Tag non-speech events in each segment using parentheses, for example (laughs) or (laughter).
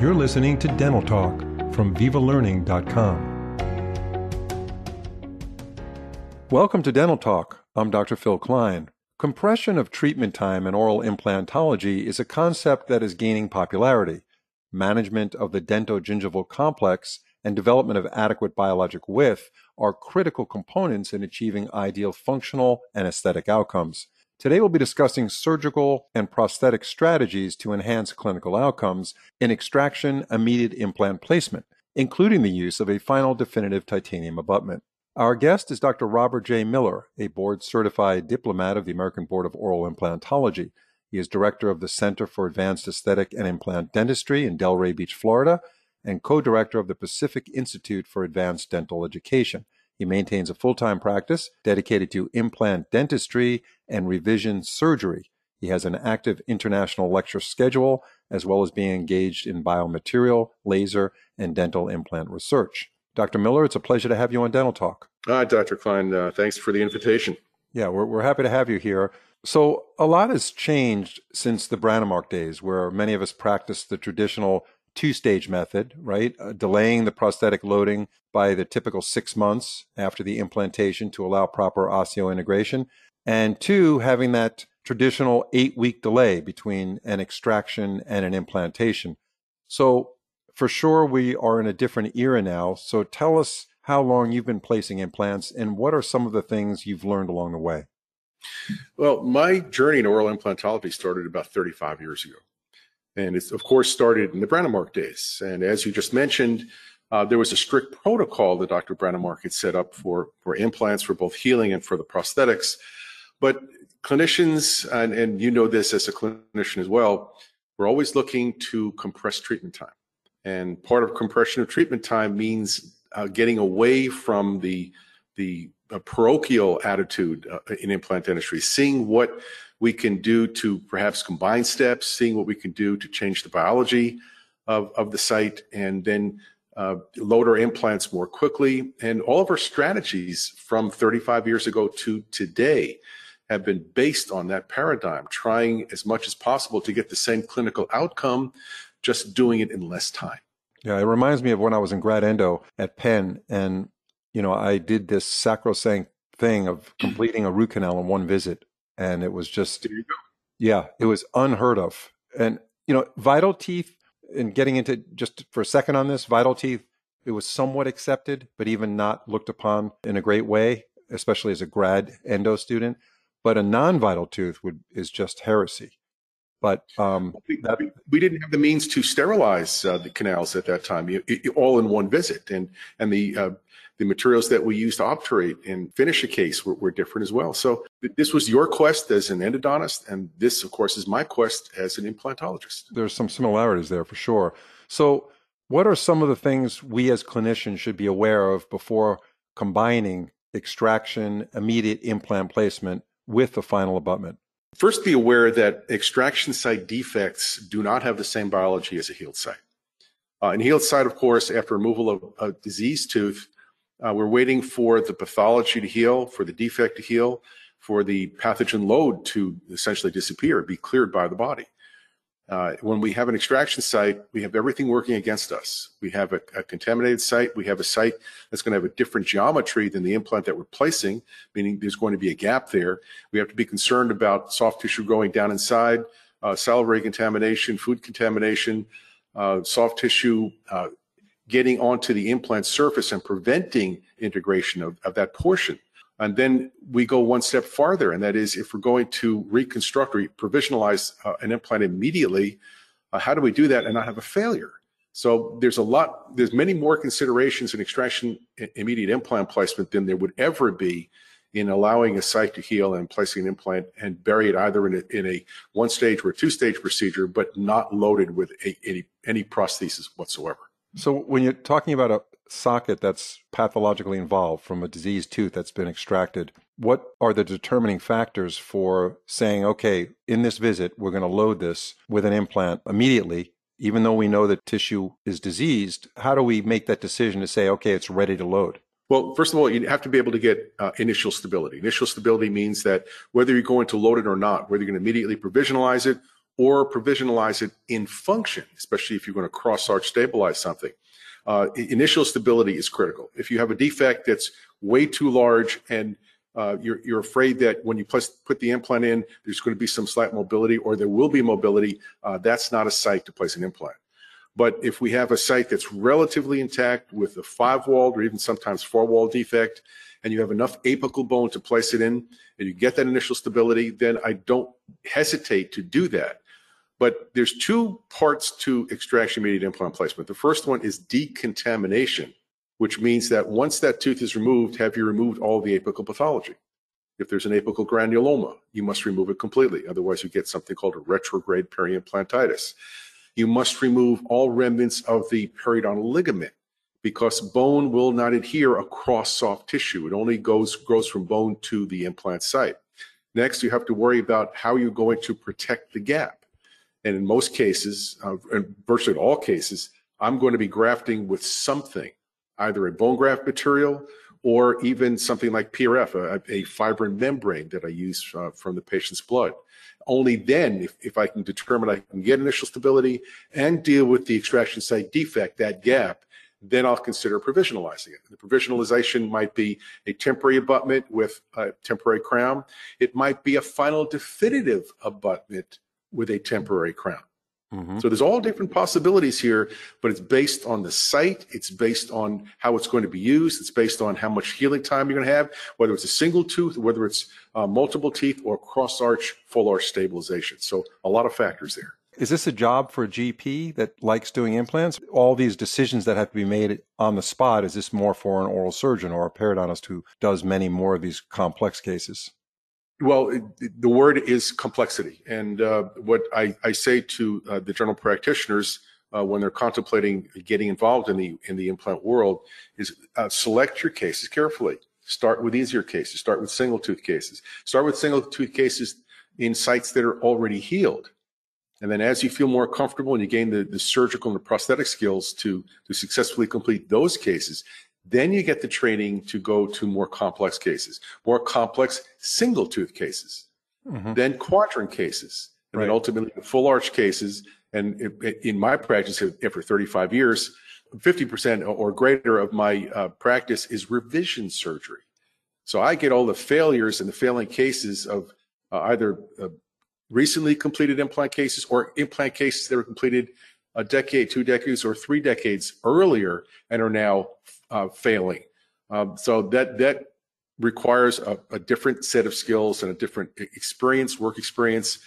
You're listening to Dental Talk from VivaLearning.com. Welcome to Dental Talk. I'm Dr. Phil Klein. Compression of treatment time in oral implantology is a concept that is gaining popularity. Management of the dentogingival complex and development of adequate biologic width are critical components in achieving ideal functional and aesthetic outcomes. Today we'll be discussing surgical and prosthetic strategies to enhance clinical outcomes in extraction immediate implant placement, including the use of a final definitive titanium abutment. Our guest is Dr. Robert J. Miller, a board certified diplomate of the American Board of Oral Implantology. He is director of the Center for Advanced Aesthetic and Implant Dentistry in Delray Beach, Florida, and co director of the Pacific Institute for Advanced Dental Education. He maintains a full time practice dedicated to implant dentistry and revision surgery. He has an active international lecture schedule, as well as being engaged in biomaterial, laser, and dental implant research. Dr. Miller, it's a pleasure to have you on Dental Talk. Hi, Dr. Klein. Uh, thanks for the invitation. Yeah, we're, we're happy to have you here. So, a lot has changed since the Brånemark days, where many of us practiced the traditional two stage method, right? Uh, delaying the prosthetic loading by the typical six months after the implantation to allow proper osseointegration. And two, having that traditional eight week delay between an extraction and an implantation. So, for sure, we are in a different era now. So, tell us how long you've been placing implants and what are some of the things you've learned along the way? Well, my journey in oral implantology started about 35 years ago. And it's, of course, started in the Brånemark days. And as you just mentioned, uh, there was a strict protocol that Dr. Brånemark had set up for, for implants for both healing and for the prosthetics. But clinicians, and, and you know this as a clinician as well, we're always looking to compress treatment time. And part of compression of treatment time means uh, getting away from the, the uh, parochial attitude uh, in implant dentistry, seeing what we can do to perhaps combine steps, seeing what we can do to change the biology of, of the site, and then uh, load our implants more quickly. And all of our strategies from 35 years ago to today have been based on that paradigm, trying as much as possible to get the same clinical outcome, just doing it in less time. Yeah, it reminds me of when I was in grad endo at Penn, and you know I did this sacrosanct thing of completing a root canal in one visit and it was just yeah it was unheard of. And you know vital teeth and getting into just for a second on this vital teeth it was somewhat accepted but even not looked upon in a great way especially as a grad endo student. But a non-vital tooth would is just heresy. But um, that, we didn't have the means to sterilize uh, the canals at that time, you, you, all in one visit, and and the uh, the materials that we use to obturate and finish a case were, were different as well. So this was your quest as an endodontist, and this, of course, is my quest as an implantologist. There's some similarities there for sure. So, what are some of the things we as clinicians should be aware of before combining extraction, immediate implant placement with the final abutment? First, be aware that extraction site defects do not have the same biology as a healed site. Uh, in healed site, of course, after removal of a diseased tooth, uh, we're waiting for the pathology to heal, for the defect to heal, for the pathogen load to essentially disappear, be cleared by the body. Uh, when we have an extraction site, we have everything working against us. We have a, a contaminated site. We have a site that's going to have a different geometry than the implant that we're placing, meaning there's going to be a gap there. We have to be concerned about soft tissue growing down inside, uh, salivary contamination, food contamination, uh, soft tissue uh, getting onto the implant surface and preventing integration of, of that portion. And then we go one step farther, and that is if we're going to reconstruct or provisionalize uh, an implant immediately, uh, how do we do that and not have a failure? So there's a lot, there's many more considerations in extraction immediate implant placement than there would ever be in allowing a site to heal and placing an implant and bury it either in a, in a one stage or two stage procedure, but not loaded with a, any, any prosthesis whatsoever. So when you're talking about a socket that's pathologically involved from a diseased tooth that's been extracted, what are the determining factors for saying, okay, in this visit, we're going to load this with an implant immediately, even though we know that tissue is diseased? How do we make that decision to say, okay, it's ready to load? Well, first of all, you have to be able to get uh, initial stability. Initial stability means that whether you're going to load it or not, whether you're going to immediately provisionalize it or provisionalize it in function, especially if you're going to cross arch stabilize something. Uh, initial stability is critical. If you have a defect that's way too large and uh, you're, you're afraid that when you put the implant in, there's going to be some slight mobility or there will be mobility, uh, that's not a site to place an implant. But if we have a site that's relatively intact with a five-walled or even sometimes four-walled defect, and you have enough apical bone to place it in, and you get that initial stability, then I don't hesitate to do that. But there's two parts to extraction-mediated implant placement. The first one is decontamination which means that once that tooth is removed, have you removed all the apical pathology? If there's an apical granuloma, you must remove it completely. Otherwise, you get something called a retrograde periimplantitis. You must remove all remnants of the periodontal ligament because bone will not adhere across soft tissue. It only goes grows from bone to the implant site. Next, you have to worry about how you're going to protect the gap. And in most cases, uh, in virtually all cases, I'm going to be grafting with something either a bone graft material or even something like PRF, a, a fibrin membrane that I use uh, from the patient's blood. Only then, if, if I can determine I can get initial stability and deal with the extraction site defect, that gap, then I'll consider provisionalizing it. The provisionalization might be a temporary abutment with a temporary crown. It might be a final definitive abutment with a temporary crown. Mm-hmm. So there's all different possibilities here, but it's based on the site. It's based on how it's going to be used. It's based on how much healing time you're going to have, whether it's a single tooth, whether it's uh, multiple teeth, or cross arch, full arch stabilization. So a lot of factors there. Is this a job for a GP that likes doing implants? All these decisions that have to be made on the spot, is this more for an oral surgeon or a periodontist who does many more of these complex cases? Well, it, the word is complexity. And uh, what I, I, say to uh, the general practitioners uh, when they're contemplating getting involved in the, in the implant world is uh, select your cases carefully. Start with easier cases. Start with single tooth cases. Start with single tooth cases in sites that are already healed. And then as you feel more comfortable and you gain the, the surgical and the prosthetic skills to, to successfully complete those cases, then you get the training to go to more complex cases, more complex single tooth cases, mm-hmm. then quadrant cases, and right. then ultimately full arch cases. And it, it, in my practice, after 35 years, 50% or greater of my uh, practice is revision surgery. So I get all the failures and the failing cases of uh, either uh, recently completed implant cases or implant cases that were completed a decade, two decades, or three decades earlier and are now uh, failing. Um, so that that requires a, a, different set of skills and a different experience, work experience,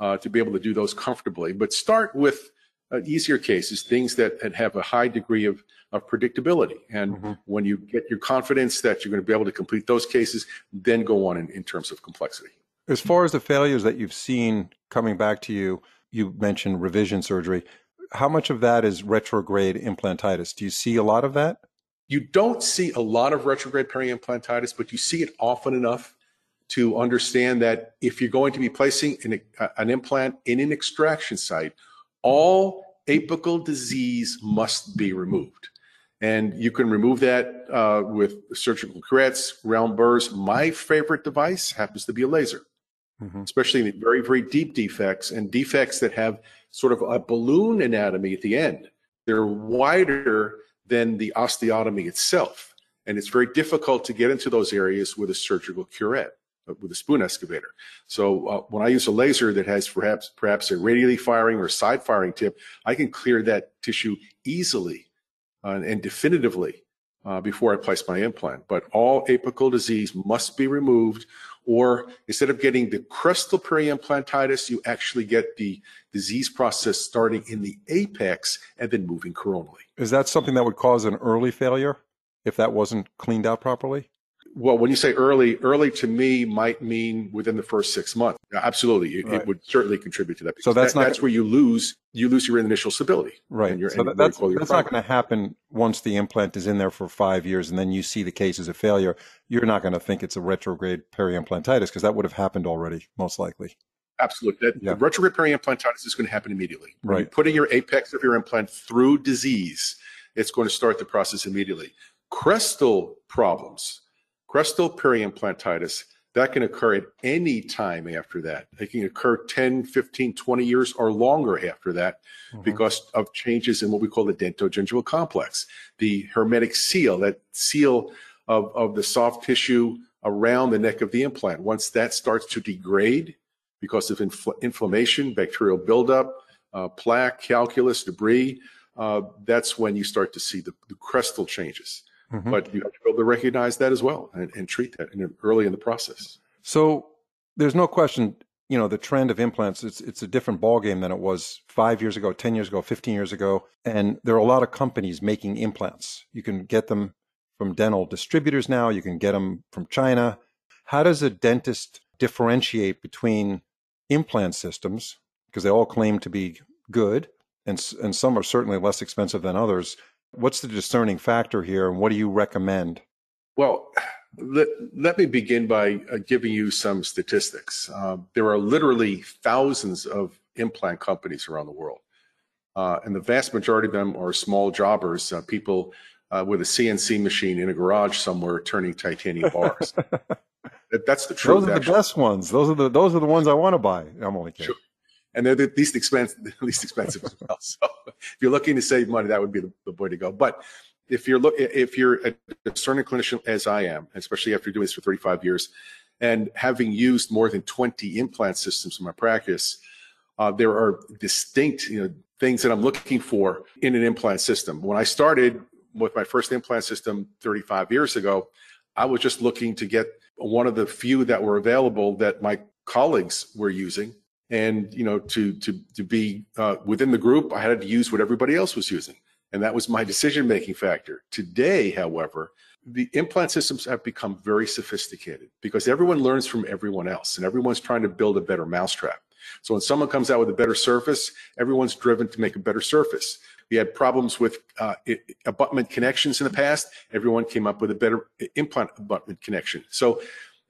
uh, to be able to do those comfortably. But start with uh, easier cases, things that, that, have a high degree of, of predictability. And mm-hmm. when you get your confidence that you're going to be able to complete those cases, then go on in, in terms of complexity. As far as the failures that you've seen coming back to you, you mentioned revision surgery. How much of that is retrograde implantitis? Do you see a lot of that? You don't see a lot of retrograde periimplantitis, but you see it often enough to understand that if you're going to be placing an, uh, an implant in an extraction site, all apical disease must be removed. And you can remove that uh, with surgical curettes, round burrs. My favorite device happens to be a laser, mm-hmm. especially in very, very deep defects and defects that have sort of a balloon anatomy at the end. They're wider than the osteotomy itself. And it's very difficult to get into those areas with a surgical curette, uh, with a spoon excavator. So uh, when I use a laser that has perhaps perhaps a radially firing or side firing tip, I can clear that tissue easily uh, and definitively uh, before I place my implant. But all apical disease must be removed, or instead of getting the crestal periimplantitis, you actually get the disease process starting in the apex and then moving coronally. Is that something that would cause an early failure if that wasn't cleaned out properly? Well, when you say early, early to me might mean within the first six months. Absolutely, it, right. it would certainly contribute to that. So that's that, not that's where you lose you lose your initial stability. Right. And your, so and that's that's not going to happen once the implant is in there for five years, and then you see the cases of failure. You're not going to think it's a retrograde periimplantitis because that would have happened already, most likely. Absolutely. That, yeah. Retrograde periimplantitis is going to happen immediately. When right. You're putting your apex of your implant through disease, it's going to start the process immediately. Crestal problems, crestal periimplantitis, that can occur at any time after that. It can occur 10, 15, 20 years or longer after that mm-hmm. because of changes in what we call the dentogingival complex, the hermetic seal, that seal of, of the soft tissue around the neck of the implant. Once that starts to degrade because of infl- inflammation, bacterial buildup, uh, plaque, calculus, debris, uh, that's when you start to see the, the crestal changes. Mm-hmm. But you have to be able to recognize that as well and, and treat that in, early in the process. So there's no question, you know, the trend of implants, it's, it's a different ballgame than it was five years ago, 10 years ago, 15 years ago. And there are a lot of companies making implants. You can get them from dental distributors now, you can get them from China. How does a dentist differentiate between implant systems? Because they all claim to be good, and, and some are certainly less expensive than others. What's the discerning factor here, and what do you recommend? Well, let, let me begin by uh, giving you some statistics. Uh, there are literally thousands of implant companies around the world, uh, and the vast majority of them are small jobbers, uh, people uh, with a CNC machine in a garage somewhere turning titanium bars. (laughs) That's the truth. Those are actually. the best ones. Those are the those are the ones I want to buy. I'm only kidding. Sure and they're the least expensive, (laughs) least expensive as well. So if you're looking to save money, that would be the, the way to go. But if you're look, if you're a discerning clinician as I am, especially after doing this for 35 years, and having used more than 20 implant systems in my practice, uh, there are distinct you know, things that I'm looking for in an implant system. When I started with my first implant system 35 years ago, I was just looking to get one of the few that were available that my colleagues were using and you know to to to be uh, within the group i had to use what everybody else was using. And that was my decision making factor. Today however the implant systems have become very sophisticated because everyone learns from everyone else and everyone's trying to build a better mousetrap. So when someone comes out with a better surface everyone's driven to make a better surface. We had problems with uh, abutment connections in the past. Everyone came up with a better implant abutment connection. So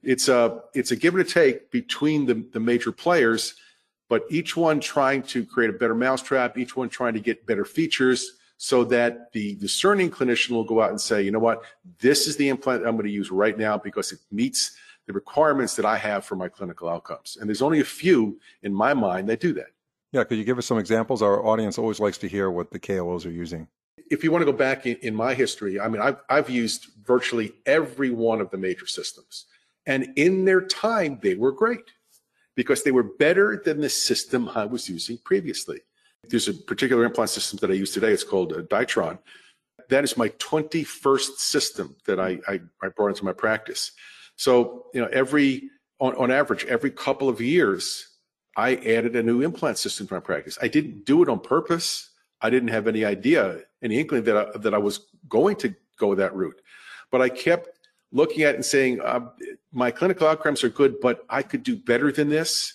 it's a it's a give and a take between the, the major players but each one trying to create a better mousetrap, each one trying to get better features so that the discerning clinician will go out and say, you know what, this is the implant I'm going to use right now because it meets the requirements that I have for my clinical outcomes. And there's only a few in my mind that do that. Yeah, could you give us some examples? Our audience always likes to hear what the KOLs are using. If you want to go back in, in my history, I mean, I've, I've used virtually every one of the major systems. And in their time, they were great because they were better than the system I was using previously. There's a particular implant system that I use today. It's called uh, Ditron. That is my 21st system that I, I, I brought into my practice. So, you know, every, on, on average, every couple of years, I added a new implant system to my practice. I didn't do it on purpose. I didn't have any idea, any inkling that I, that I was going to go that route. But I kept looking at and saying, uh, my clinical outcomes are good, but I could do better than this.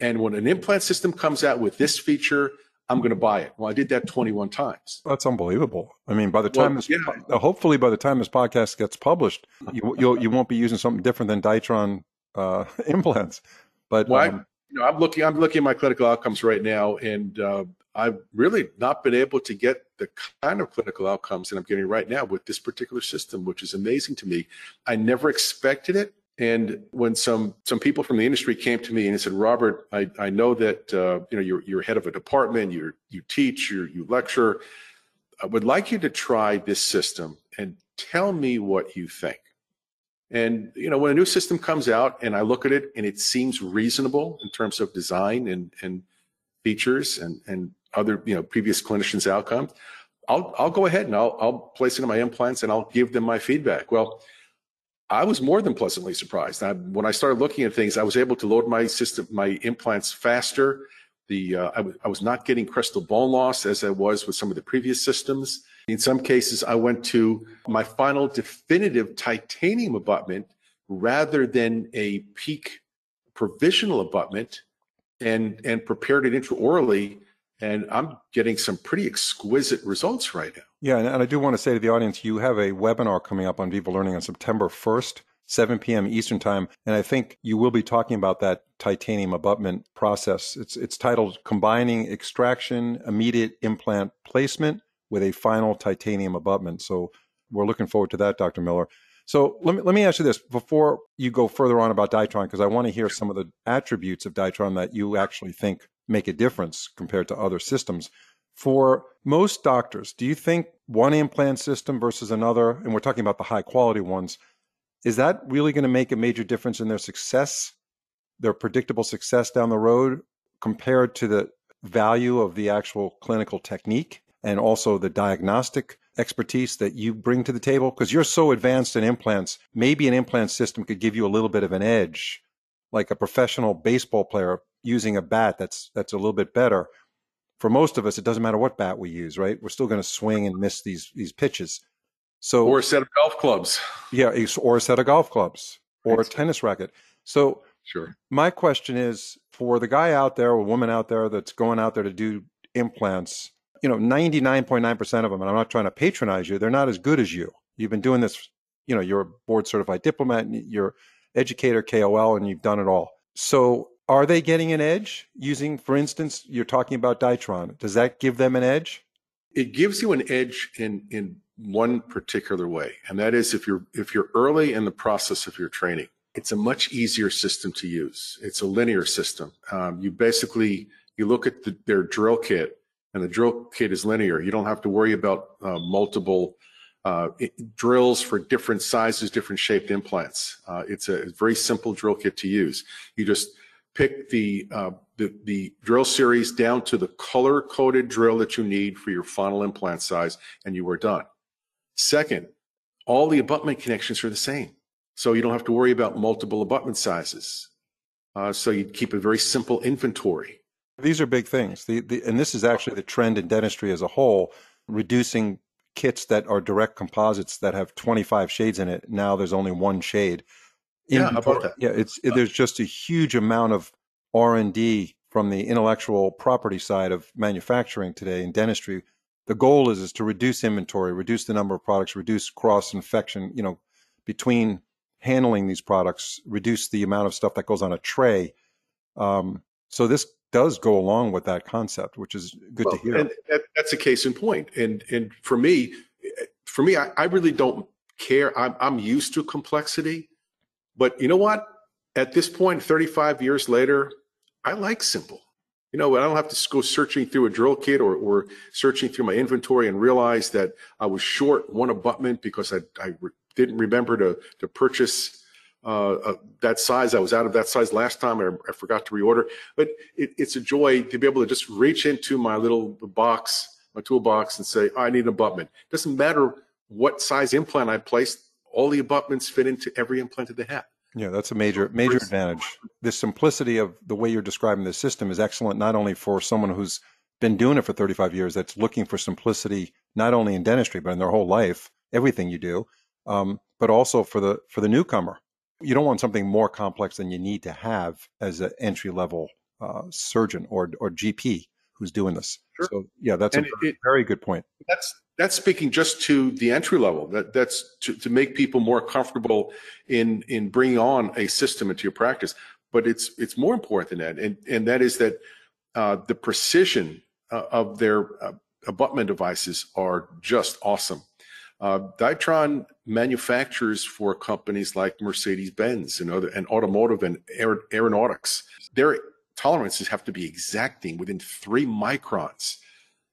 And when an implant system comes out with this feature, I'm going to buy it. Well, I did that 21 times. That's unbelievable. I mean, by the time well, this, yeah. hopefully by the time this podcast gets published, you you'll, you won't be using something different than Ditron uh, (laughs) implants. But well, um, I, you know, I'm looking I'm looking at my clinical outcomes right now, and uh, I've really not been able to get the kind of clinical outcomes that I'm getting right now with this particular system, which is amazing to me. I never expected it. And when some some people from the industry came to me and said, "Robert, I, I know that uh, you know you're you're head of a department, you you teach, you you lecture. I would like you to try this system and tell me what you think." And you know, when a new system comes out and I look at it and it seems reasonable in terms of design and and features and and other you know previous clinicians' outcomes, I'll I'll go ahead and I'll I'll place it in my implants and I'll give them my feedback. Well, I was more than pleasantly surprised. I, when I started looking at things, I was able to load my system, my implants faster. The uh, I, I was not getting crestal bone loss as I was with some of the previous systems. In some cases, I went to my final definitive titanium abutment rather than a PEEK provisional abutment, and and prepared it intraorally and I'm getting some pretty exquisite results right now. Yeah, and, I do want to say to the audience, you have a webinar coming up on Viva Learning on September 1st, 7 p.m. Eastern Time, and I think you will be talking about that titanium abutment process. It's it's titled "Combining Extraction Immediate Implant Placement with a Final Titanium Abutment." So we're looking forward to that, Dr. Miller. So let me let me ask you this before you go further on about Ditron, because I want to hear some of the attributes of Ditron that you actually think make a difference compared to other systems. For most doctors, do you think one implant system versus another, and we're talking about the high quality ones, is that really going to make a major difference in their success, their predictable success down the road, compared to the value of the actual clinical technique and also the diagnostic expertise that you bring to the table? Because you're so advanced in implants, maybe an implant system could give you a little bit of an edge, like a professional baseball player using a bat that's that's a little bit better. For most of us, it doesn't matter what bat we use, right? We're still going to swing and miss these these pitches. So or a set of golf clubs. Yeah, or a set of golf clubs or a tennis racket. So sure. My question is for the guy out there or woman out there that's going out there to do implants, you know, 99.9% of them, and I'm not trying to patronize you, they're not as good as you. You've been doing this, you know, you're a board certified diplomate, you're educator, KOL, and you've done it all. So are they getting an edge using, for instance, you're talking about Ditron. Does that give them an edge? It gives you an edge in, in one particular way. And that is if you're, if you're early in the process of your training, it's a much easier system to use. It's a linear system. Um, you basically, you look at the, their drill kit and the drill kit is linear. You don't have to worry about uh, multiple uh, it, drills for different sizes, different shaped implants. Uh, it's a very simple drill kit to use. You just pick the, uh, the, the drill series down to the color coded drill that you need for your final implant size, and you are done. Second, all the abutment connections are the same. So you don't have to worry about multiple abutment sizes. Uh, so you keep a very simple inventory. These are big things. The, the, and this is actually the trend in dentistry as a whole, reducing kits that are direct composites that have 25 shades in it. Now there's only one shade. Yeah, about that? Yeah, it's it, there's just a huge amount of R and D from the intellectual property side of manufacturing today in dentistry. The goal is is to reduce inventory, reduce the number of products, reduce cross infection. You know, between handling these products, reduce the amount of stuff that goes on a tray. Um, so this does go along with that concept, which is good well, to hear. And that, that's a case in point. And and for me, for me, I, I really don't care. I'm I'm used to complexity. But you know what? At this point, 35 years later, I like simple. You know, I don't have to go searching through a drill kit or, or searching through my inventory and realize that I was short one abutment because I, I re- didn't remember to, to purchase uh, uh, that size. I was out of that size last time. I, I forgot to reorder. But it, it's a joy to be able to just reach into my little box, my toolbox, and say, oh, I need an abutment. It doesn't matter what size implant I placed all the abutments fit into every implant that they have. Yeah, that's a major major advantage. The simplicity of the way you're describing the system is excellent, not only for someone who's been doing it for 35 years, that's looking for simplicity, not only in dentistry but in their whole life, everything you do, um, but also for the for the newcomer. You don't want something more complex than you need to have as an entry level uh, surgeon or or GP who's doing this. Sure. So yeah, that's and a it, very good point. That's that's speaking just to the entry level. That that's to, to make people more comfortable in in bringing on a system into your practice. But it's it's more important than that, and and that is that uh, the precision uh, of their uh, abutment devices are just awesome. Uh, Ditron manufactures for companies like Mercedes Benz and other and automotive and aer- aeronautics. Their tolerances have to be exacting within three microns,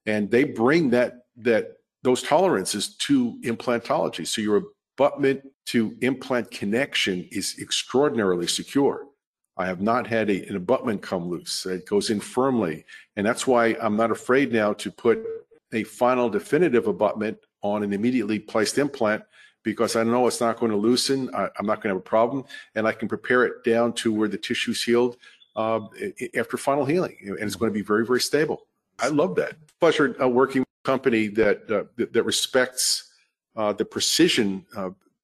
and they bring that that those tolerances to implantology. So your abutment to implant connection is extraordinarily secure. I have not had a, an abutment come loose. It goes in firmly. And that's why I'm not afraid now to put a final definitive abutment on an immediately placed implant because I know it's not going to loosen. I, am not going to have a problem. And I can prepare it down to where the tissue's healed uh, after final healing. And it's going to be very, very stable. I love that. Pleasure uh, working company that uh, that, that, respects uh, the precision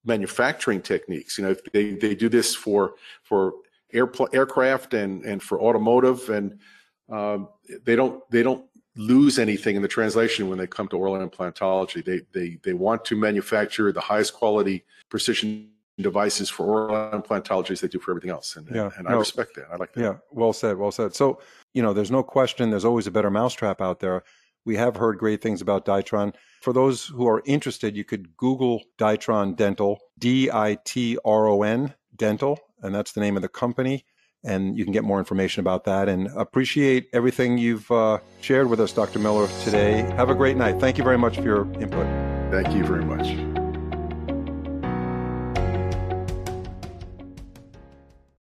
manufacturing techniques. You know, they they do this for for air, aircraft and and for automotive, and um, they don't they don't lose anything in the translation when they come to oral implantology. They they they want to manufacture the highest quality precision devices for oral implantology as they do for everything else. And, yeah, and I respect that. I like that. Yeah, well said, well said. So, you know, there's no question there's always a better mousetrap out there We have heard great things about Ditron. For those who are interested, you could Google Ditron Dental, D I T R O N Dental, and that's the name of the company. And you can get more information about that. And appreciate everything you've uh, shared with us, Dr. Miller, today. Have a great night. Thank you very much for your input. Thank you very much.